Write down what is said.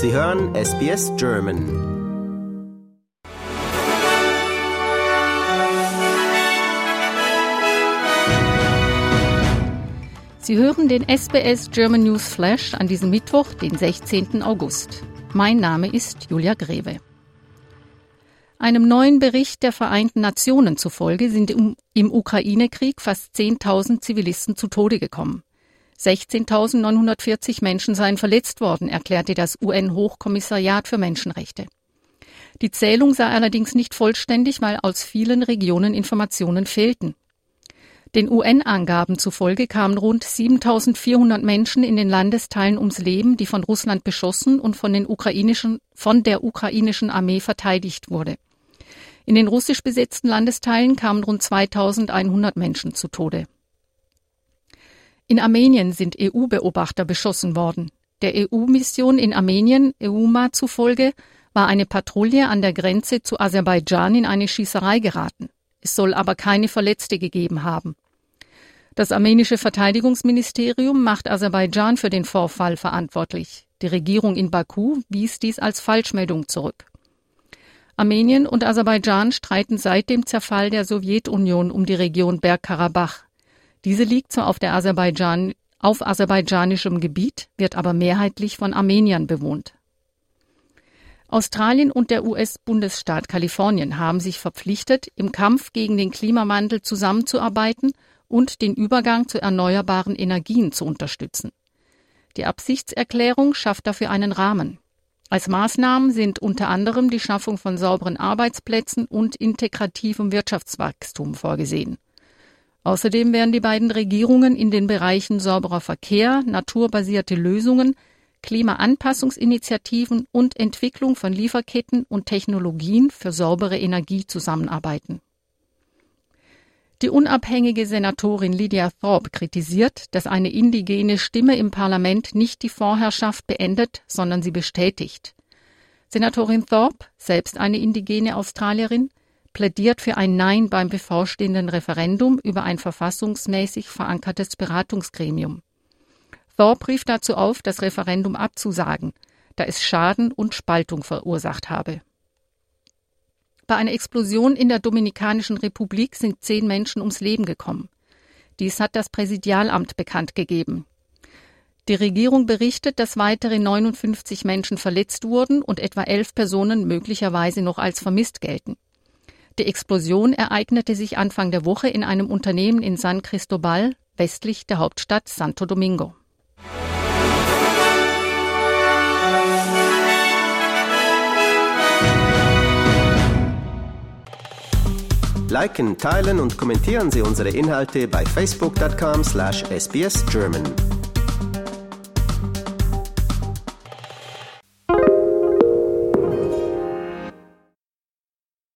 Sie hören SBS German. Sie hören den SBS German News Flash an diesem Mittwoch, den 16. August. Mein Name ist Julia Greve. Einem neuen Bericht der Vereinten Nationen zufolge sind im, Ukraine-Krieg fast 10.000 Zivilisten zu Tode gekommen. 16.940 Menschen seien verletzt worden, erklärte das UN-Hochkommissariat für Menschenrechte. Die Zählung sei allerdings nicht vollständig, weil aus vielen Regionen Informationen fehlten. Den UN-Angaben zufolge kamen rund 7400 Menschen in den Landesteilen ums Leben, die von Russland beschossen und von, von der ukrainischen Armee verteidigt wurde. In den russisch besetzten Landesteilen kamen rund 2100 Menschen zu Tode. In Armenien sind EU-Beobachter beschossen worden. Der EU-Mission in Armenien, EUMA zufolge, war eine Patrouille an der Grenze zu Aserbaidschan in eine Schießerei geraten. Es soll aber keine Verletzte gegeben haben. Das armenische Verteidigungsministerium macht Aserbaidschan für den Vorfall verantwortlich. Die Regierung in Baku wies dies als Falschmeldung zurück. Armenien und Aserbaidschan streiten seit dem Zerfall der Sowjetunion um die Region Bergkarabach. Diese liegt zwar auf, Aserbaidschan, auf aserbaidschanischem Gebiet, wird aber mehrheitlich von Armeniern bewohnt. Australien und der US-Bundesstaat Kalifornien haben sich verpflichtet, im Kampf gegen den Klimawandel zusammenzuarbeiten und den Übergang zu erneuerbaren Energien zu unterstützen. Die Absichtserklärung schafft dafür einen Rahmen. Als Maßnahmen sind unter anderem die Schaffung von sauberen Arbeitsplätzen und integrativem Wirtschaftswachstum vorgesehen. Außerdem werden die beiden Regierungen in den Bereichen sauberer Verkehr, naturbasierte Lösungen, Klimaanpassungsinitiativen und Entwicklung von Lieferketten und Technologien für saubere Energie zusammenarbeiten. Die unabhängige Senatorin Lydia Thorpe kritisiert, dass eine indigene Stimme im Parlament nicht die Vorherrschaft beendet, sondern sie bestätigt. Senatorin Thorpe, selbst eine indigene Australierin, plädiert für ein Nein beim bevorstehenden Referendum über ein verfassungsmäßig verankertes Beratungsgremium. Thorpe rief dazu auf, das Referendum abzusagen, da es Schaden und Spaltung verursacht habe. Bei einer Explosion in der Dominikanischen Republik sind zehn Menschen ums Leben gekommen. Dies hat das Präsidialamt bekannt gegeben. Die Regierung berichtet, dass weitere 59 Menschen verletzt wurden und etwa elf Personen möglicherweise noch als vermisst gelten. Die Explosion ereignete sich Anfang der Woche in einem Unternehmen in San Cristobal, westlich der Hauptstadt Santo Domingo. Liken, teilen und kommentieren Sie unsere Inhalte bei facebook.com/sbsgerman.